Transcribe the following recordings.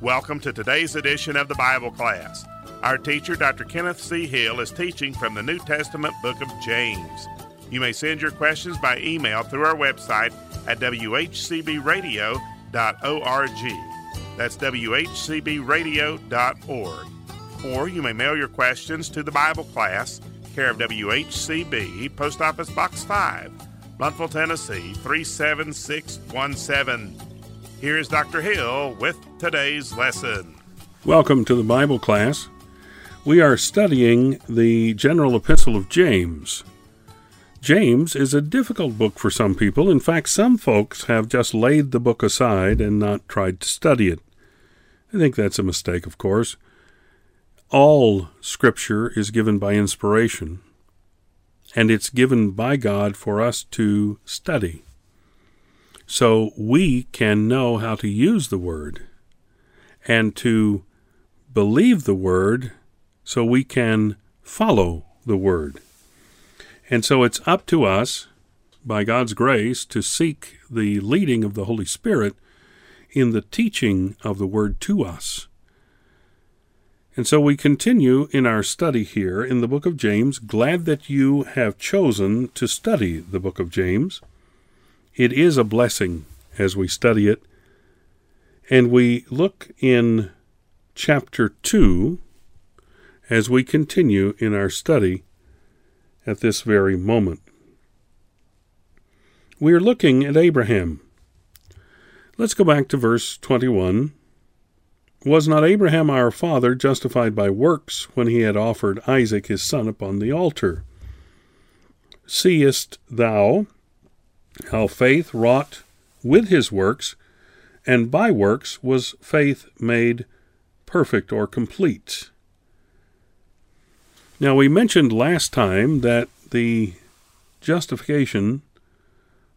Welcome to today's edition of the Bible class. Our teacher, Dr. Kenneth C. Hill, is teaching from the New Testament book of James. You may send your questions by email through our website at whcbradio.org. That's whcbradio.org. Or you may mail your questions to the Bible class, care of WHCB, Post Office Box 5, Blountville, Tennessee 37617. Here's Dr. Hill with today's lesson. Welcome to the Bible class. We are studying the general epistle of James. James is a difficult book for some people. In fact, some folks have just laid the book aside and not tried to study it. I think that's a mistake, of course. All Scripture is given by inspiration, and it's given by God for us to study. So we can know how to use the Word and to believe the Word so we can follow the Word. And so it's up to us, by God's grace, to seek the leading of the Holy Spirit in the teaching of the Word to us. And so we continue in our study here in the book of James. Glad that you have chosen to study the book of James. It is a blessing as we study it. And we look in chapter 2 as we continue in our study at this very moment. We are looking at Abraham. Let's go back to verse 21 was not Abraham our father justified by works when he had offered Isaac his son upon the altar? Seest thou how faith wrought with his works, and by works was faith made perfect or complete? Now, we mentioned last time that the justification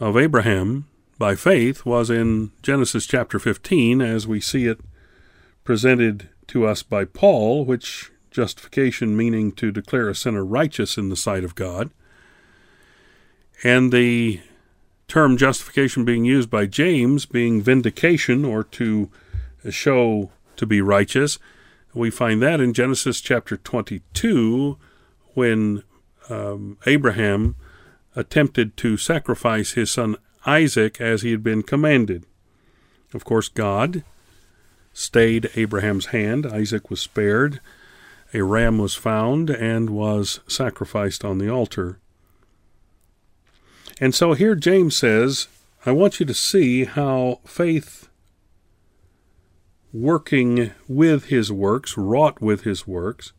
of Abraham by faith was in Genesis chapter 15, as we see it presented to us by Paul, which justification meaning to declare a sinner righteous in the sight of God, and the term justification being used by James being vindication or to show to be righteous. We find that in Genesis chapter 22 when um, Abraham attempted to sacrifice his son Isaac as he had been commanded. Of course, God stayed Abraham's hand. Isaac was spared. A ram was found and was sacrificed on the altar. And so here James says, I want you to see how faith working with his works, wrought with his works,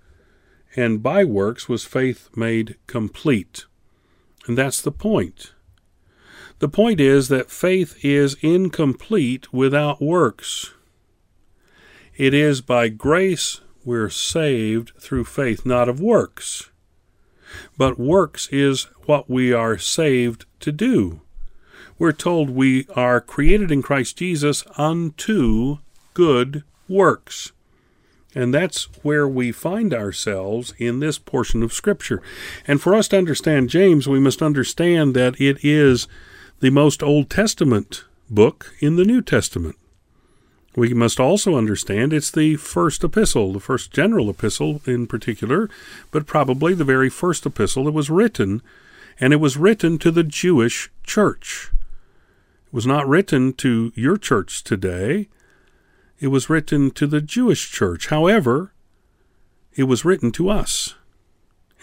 and by works was faith made complete. And that's the point. The point is that faith is incomplete without works. It is by grace we're saved through faith, not of works. But works is what we are saved to do. We're told we are created in Christ Jesus unto good works. And that's where we find ourselves in this portion of Scripture. And for us to understand James, we must understand that it is the most Old Testament book in the New Testament. We must also understand it's the first epistle, the first general epistle in particular, but probably the very first epistle that was written, and it was written to the Jewish church. It was not written to your church today, it was written to the Jewish church. However, it was written to us.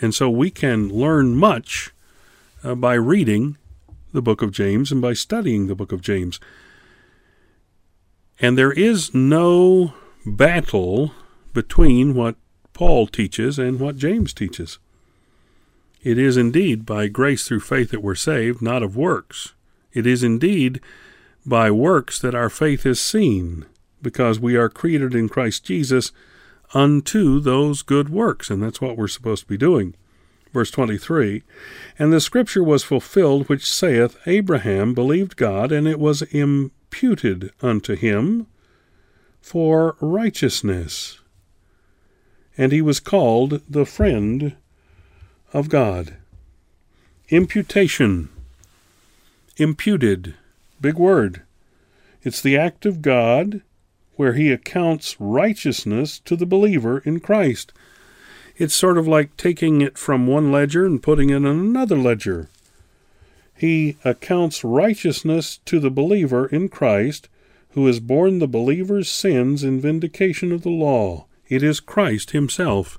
And so we can learn much uh, by reading the book of James and by studying the book of James. And there is no battle between what Paul teaches and what James teaches. It is indeed by grace through faith that we're saved, not of works. It is indeed by works that our faith is seen, because we are created in Christ Jesus unto those good works, and that's what we're supposed to be doing. Verse 23 And the scripture was fulfilled which saith, Abraham believed God, and it was imputed imputed unto him for righteousness. And he was called the friend of God. Imputation. Imputed. Big word. It's the act of God where he accounts righteousness to the believer in Christ. It's sort of like taking it from one ledger and putting it in another ledger. He accounts righteousness to the believer in Christ, who has borne the believer's sins in vindication of the law. It is Christ himself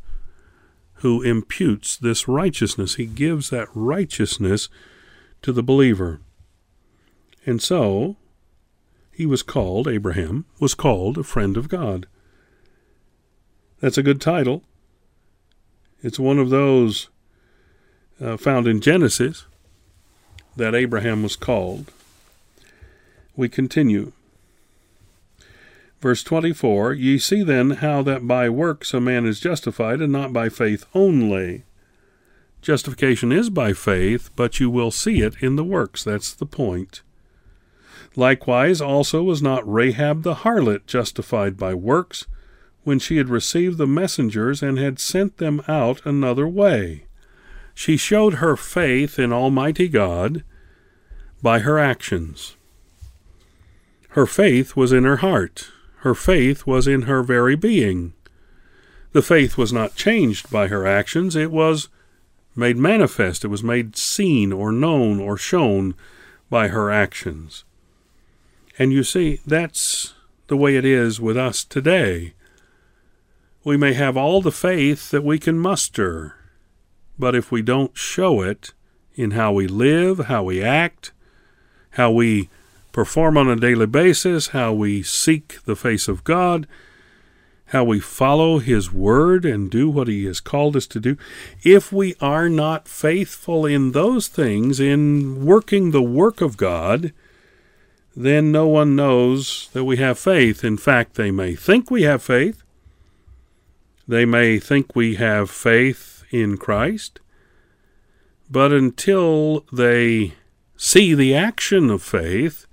who imputes this righteousness. He gives that righteousness to the believer. And so, he was called, Abraham was called a friend of God. That's a good title. It's one of those uh, found in Genesis that Abraham was called. We continue. Verse 24 Ye see then how that by works a man is justified, and not by faith only. Justification is by faith, but you will see it in the works. That's the point. Likewise, also was not Rahab the harlot justified by works, when she had received the messengers and had sent them out another way. She showed her faith in Almighty God by her actions. Her faith was in her heart. Her faith was in her very being. The faith was not changed by her actions, it was made manifest, it was made seen or known or shown by her actions. And you see, that's the way it is with us today. We may have all the faith that we can muster, but if we don't show it in how we live, how we act, how we perform on a daily basis, how we seek the face of God, how we follow His Word and do what He has called us to do, if we are not faithful in those things, in working the work of God, then no one knows that we have faith. In fact, they may think we have faith. They may think we have faith in Christ. But until they see the action of faith,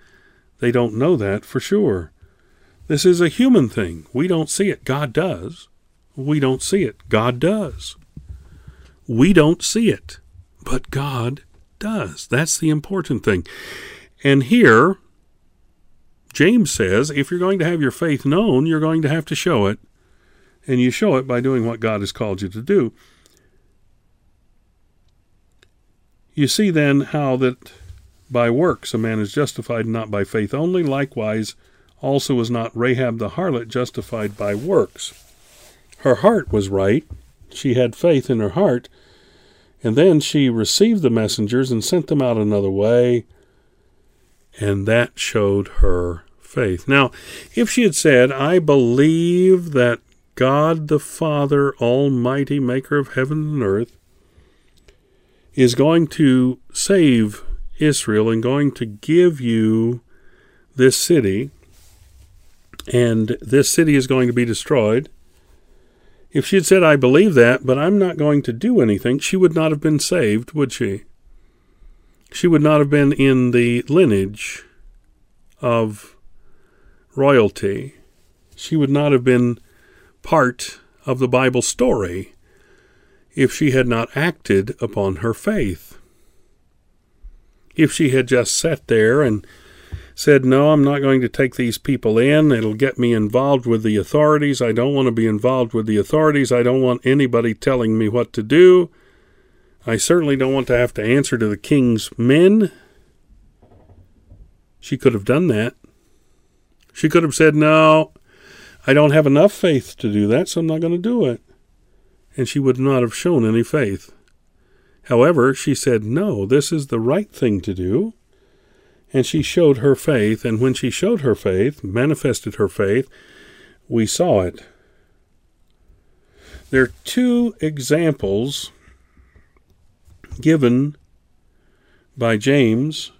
they don't know that for sure. This is a human thing. We don't see it. God does. We don't see it. God does. We don't see it, but God does. That's the important thing. And here, James says if you're going to have your faith known, you're going to have to show it. And you show it by doing what God has called you to do. You see then how that by works a man is justified not by faith only. Likewise, also was not Rahab the harlot justified by works. Her heart was right. She had faith in her heart. And then she received the messengers and sent them out another way. And that showed her faith. Now, if she had said, I believe that God the Father, Almighty, Maker of heaven and earth, is going to save Israel and going to give you this city, and this city is going to be destroyed. If she had said, I believe that, but I'm not going to do anything, she would not have been saved, would she? She would not have been in the lineage of royalty. She would not have been part of the Bible story if she had not acted upon her faith if she had just sat there and said, No, I'm not going to take these people in. It'll get me involved with the authorities. I don't want to be involved with the authorities. I don't want anybody telling me what to do. I certainly don't want to have to answer to the king's men. She could have done that. She could have said, No, I don't have enough faith to do that, so I'm not going to do it. And she would not have shown any faith. However, she said, No, this is the right thing to do. And she showed her faith, and when she showed her faith, manifested her faith, we saw it. There are two examples given by James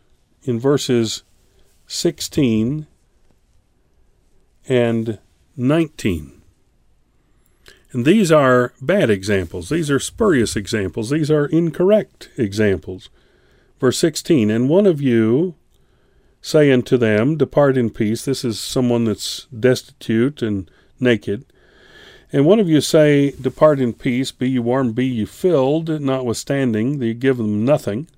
in verses 16 and 19. And these are bad examples. These are spurious examples. These are incorrect examples. Verse 16 And one of you say unto them, Depart in peace. This is someone that's destitute and naked. And one of you say, Depart in peace, be you warm, be you filled, notwithstanding, ye give them nothing.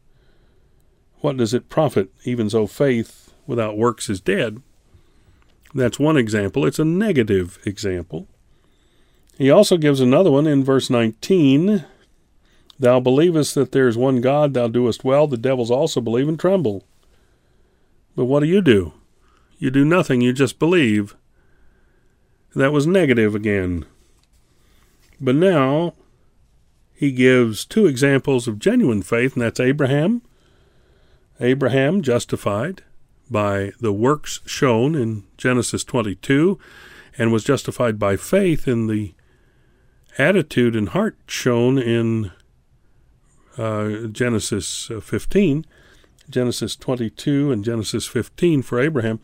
What does it profit, even so faith without works is dead? That's one example. It's a negative example. He also gives another one in verse 19 Thou believest that there is one God, thou doest well. The devils also believe and tremble. But what do you do? You do nothing, you just believe. That was negative again. But now he gives two examples of genuine faith, and that's Abraham. Abraham justified by the works shown in Genesis 22 and was justified by faith in the attitude and heart shown in uh, Genesis uh, 15, Genesis 22, and Genesis 15 for Abraham.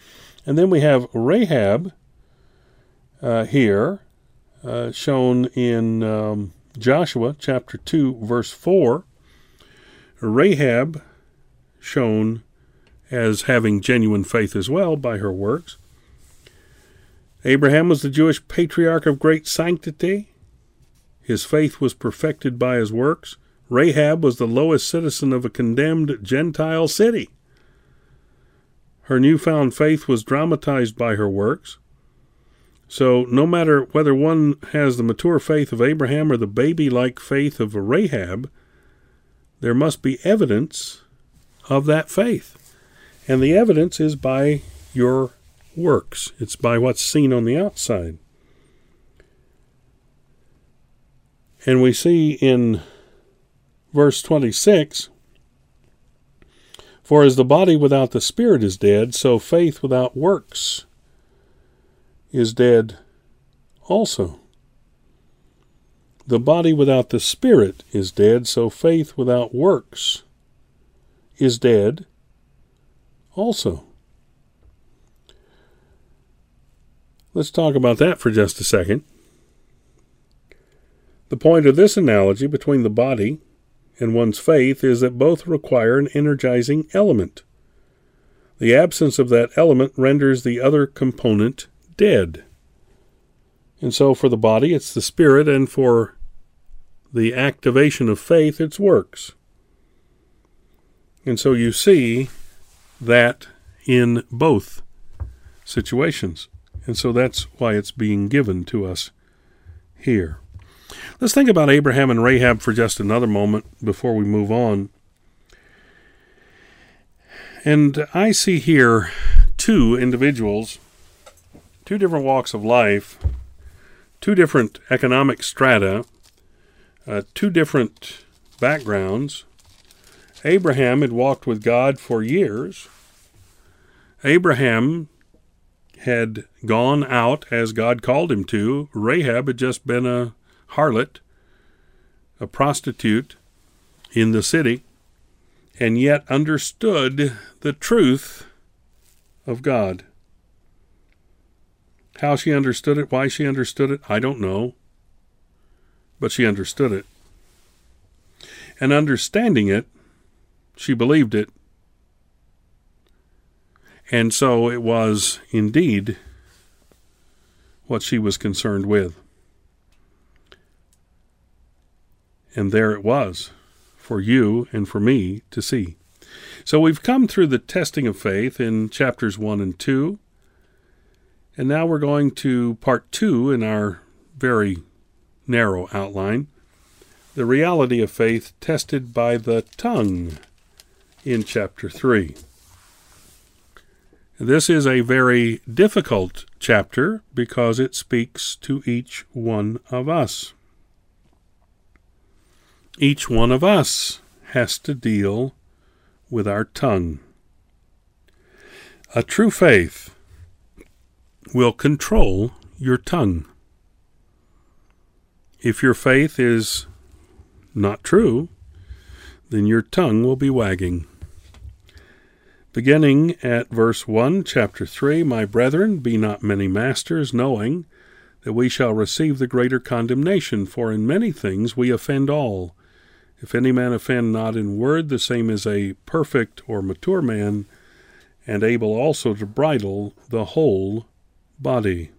And then we have Rahab uh, here, uh, shown in um, Joshua chapter 2, verse 4. Rahab shown as having genuine faith as well by her works. Abraham was the Jewish patriarch of great sanctity. His faith was perfected by his works. Rahab was the lowest citizen of a condemned Gentile city. Her newfound faith was dramatized by her works. So, no matter whether one has the mature faith of Abraham or the baby like faith of Rahab, there must be evidence of that faith. And the evidence is by your works, it's by what's seen on the outside. And we see in verse 26 For as the body without the spirit is dead, so faith without works is dead also. The body without the spirit is dead, so faith without works is dead also. Let's talk about that for just a second. The point of this analogy between the body and one's faith is that both require an energizing element. The absence of that element renders the other component dead. And so for the body, it's the spirit, and for the activation of faith, it's works. And so you see that in both situations. And so that's why it's being given to us here. Let's think about Abraham and Rahab for just another moment before we move on. And I see here two individuals, two different walks of life, two different economic strata, uh, two different backgrounds. Abraham had walked with God for years. Abraham had gone out as God called him to. Rahab had just been a harlot, a prostitute in the city, and yet understood the truth of God. How she understood it, why she understood it, I don't know. But she understood it. And understanding it, she believed it. And so it was indeed what she was concerned with. And there it was for you and for me to see. So we've come through the testing of faith in chapters 1 and 2. And now we're going to part 2 in our very narrow outline the reality of faith tested by the tongue in chapter 3. This is a very difficult chapter because it speaks to each one of us. Each one of us has to deal with our tongue. A true faith will control your tongue. If your faith is not true, then your tongue will be wagging. Beginning at verse 1, chapter 3 My brethren, be not many masters, knowing that we shall receive the greater condemnation, for in many things we offend all. If any man offend not in word, the same is a perfect or mature man, and able also to bridle the whole body.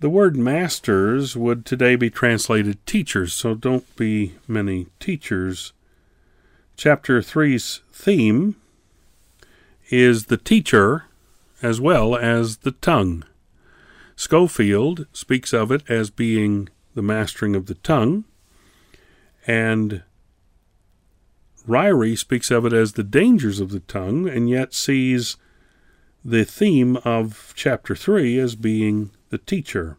The word masters would today be translated teachers, so don't be many teachers. Chapter 3's theme is the teacher as well as the tongue. Scofield speaks of it as being the mastering of the tongue, and Ryrie speaks of it as the dangers of the tongue, and yet sees the theme of chapter 3 as being the teacher.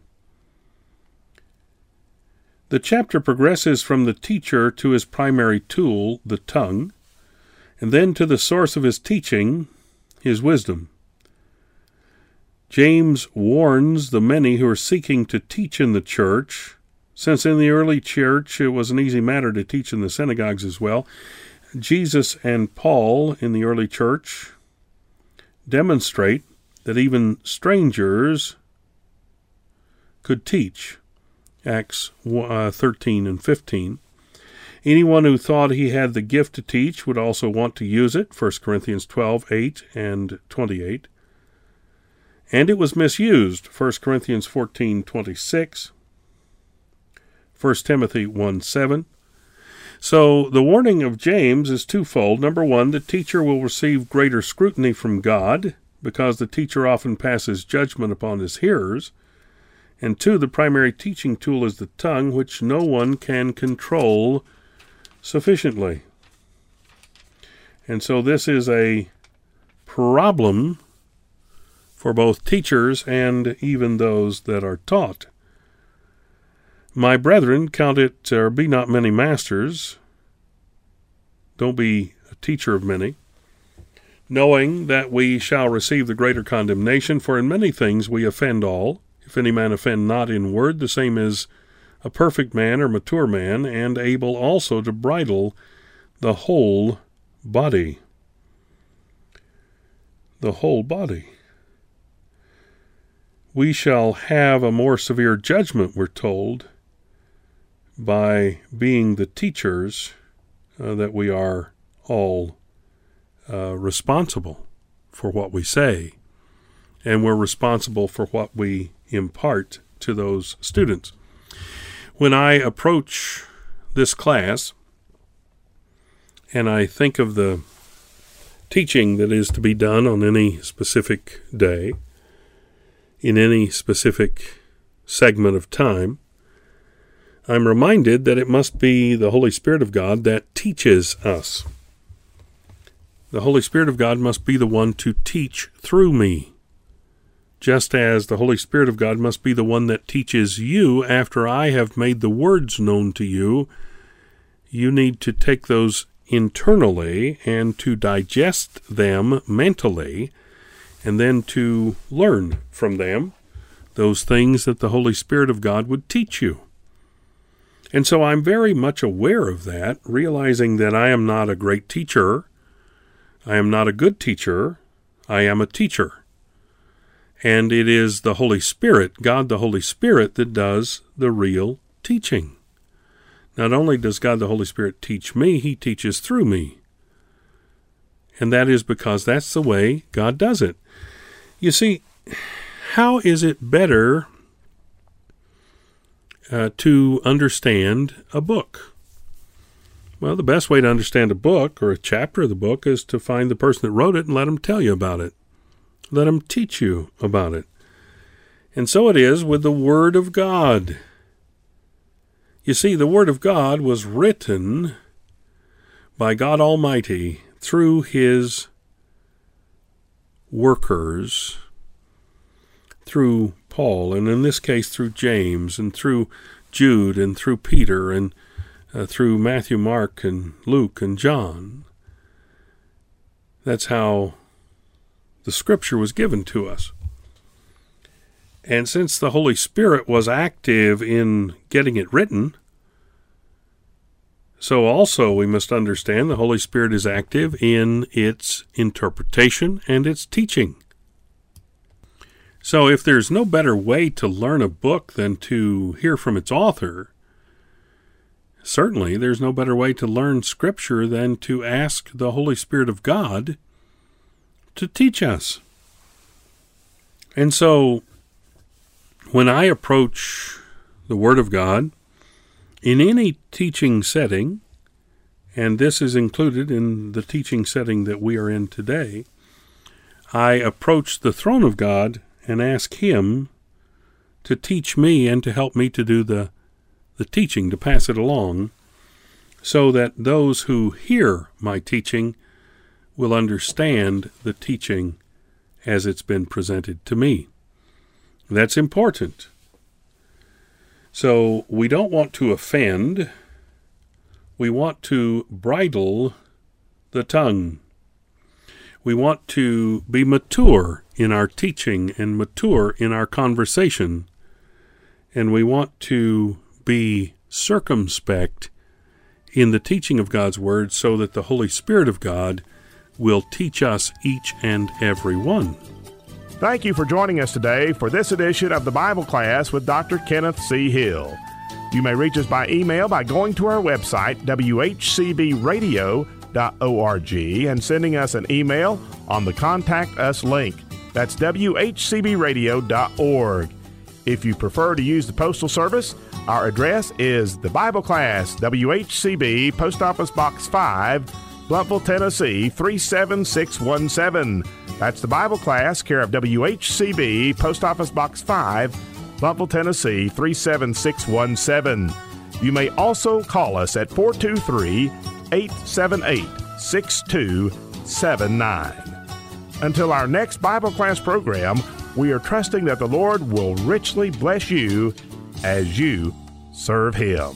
The chapter progresses from the teacher to his primary tool, the tongue, and then to the source of his teaching, his wisdom. James warns the many who are seeking to teach in the church, since in the early church it was an easy matter to teach in the synagogues as well. Jesus and Paul in the early church demonstrate that even strangers could teach. Acts uh, 13 and 15. Anyone who thought he had the gift to teach would also want to use it, 1 Corinthians 12, 8 and 28. And it was misused, 1 Corinthians 14, 26, 1 Timothy 1, 7. So the warning of James is twofold. Number one, the teacher will receive greater scrutiny from God, because the teacher often passes judgment upon his hearers. And two, the primary teaching tool is the tongue, which no one can control sufficiently. And so this is a problem for both teachers and even those that are taught. My brethren, count it, or be not many masters. Don't be a teacher of many, knowing that we shall receive the greater condemnation, for in many things we offend all. If any man offend not in word, the same is a perfect man or mature man, and able also to bridle the whole body. The whole body. We shall have a more severe judgment, we're told, by being the teachers uh, that we are all uh, responsible for what we say, and we're responsible for what we impart to those students. When I approach this class and I think of the teaching that is to be done on any specific day, in any specific segment of time, I'm reminded that it must be the Holy Spirit of God that teaches us. The Holy Spirit of God must be the one to teach through me just as the Holy Spirit of God must be the one that teaches you after I have made the words known to you. You need to take those internally and to digest them mentally, and then to learn from them those things that the Holy Spirit of God would teach you. And so I'm very much aware of that, realizing that I am not a great teacher. I am not a good teacher. I am a teacher. And it is the Holy Spirit, God the Holy Spirit, that does the real teaching. Not only does God the Holy Spirit teach me, He teaches through me. And that is because that's the way God does it. You see, how is it better uh, to understand a book? Well, the best way to understand a book or a chapter of the book is to find the person that wrote it and let them tell you about it. Let him teach you about it. And so it is with the Word of God. You see, the Word of God was written by God Almighty through His workers, through Paul, and in this case through James, and through Jude, and through Peter, and uh, through Matthew, Mark, and Luke, and John. That's how the Scripture was given to us. And since the Holy Spirit was active in getting it written, so also we must understand the Holy Spirit is active in its interpretation and its teaching. So if there's no better way to learn a book than to hear from its author, certainly there's no better way to learn Scripture than to ask the Holy Spirit of God to teach us. And so, when I approach the Word of God in any teaching setting, and this is included in the teaching setting that we are in today, I approach the throne of God and ask Him to teach me and to help me to do the, the teaching, to pass it along, so that those who hear my teaching will understand the teaching as it's been presented to me. That's important. So we don't want to offend, we want to bridle the tongue. We want to be mature in our teaching and mature in our conversation. And we want to be circumspect in the teaching of God's Word so that the Holy Spirit of God will teach us each and every one. Thank you for joining us today for this edition of the Bible class with Dr. Kenneth C. Hill. You may reach us by email by going to our website, whcbradio.org, and sending us an email on the Contact Us link. That's whcbradio.org. If you prefer to use the Postal Service, our address is the Bible Class, WHCB, Post Office Box 5, Blountville, Tennessee 37617. That's the Bible class, care of WHCB, Post Office Box 5, Blountville, Tennessee 37617. You may also call us at 423 878 6279. Until our next Bible class program, we are trusting that the Lord will richly bless you as you serve Him.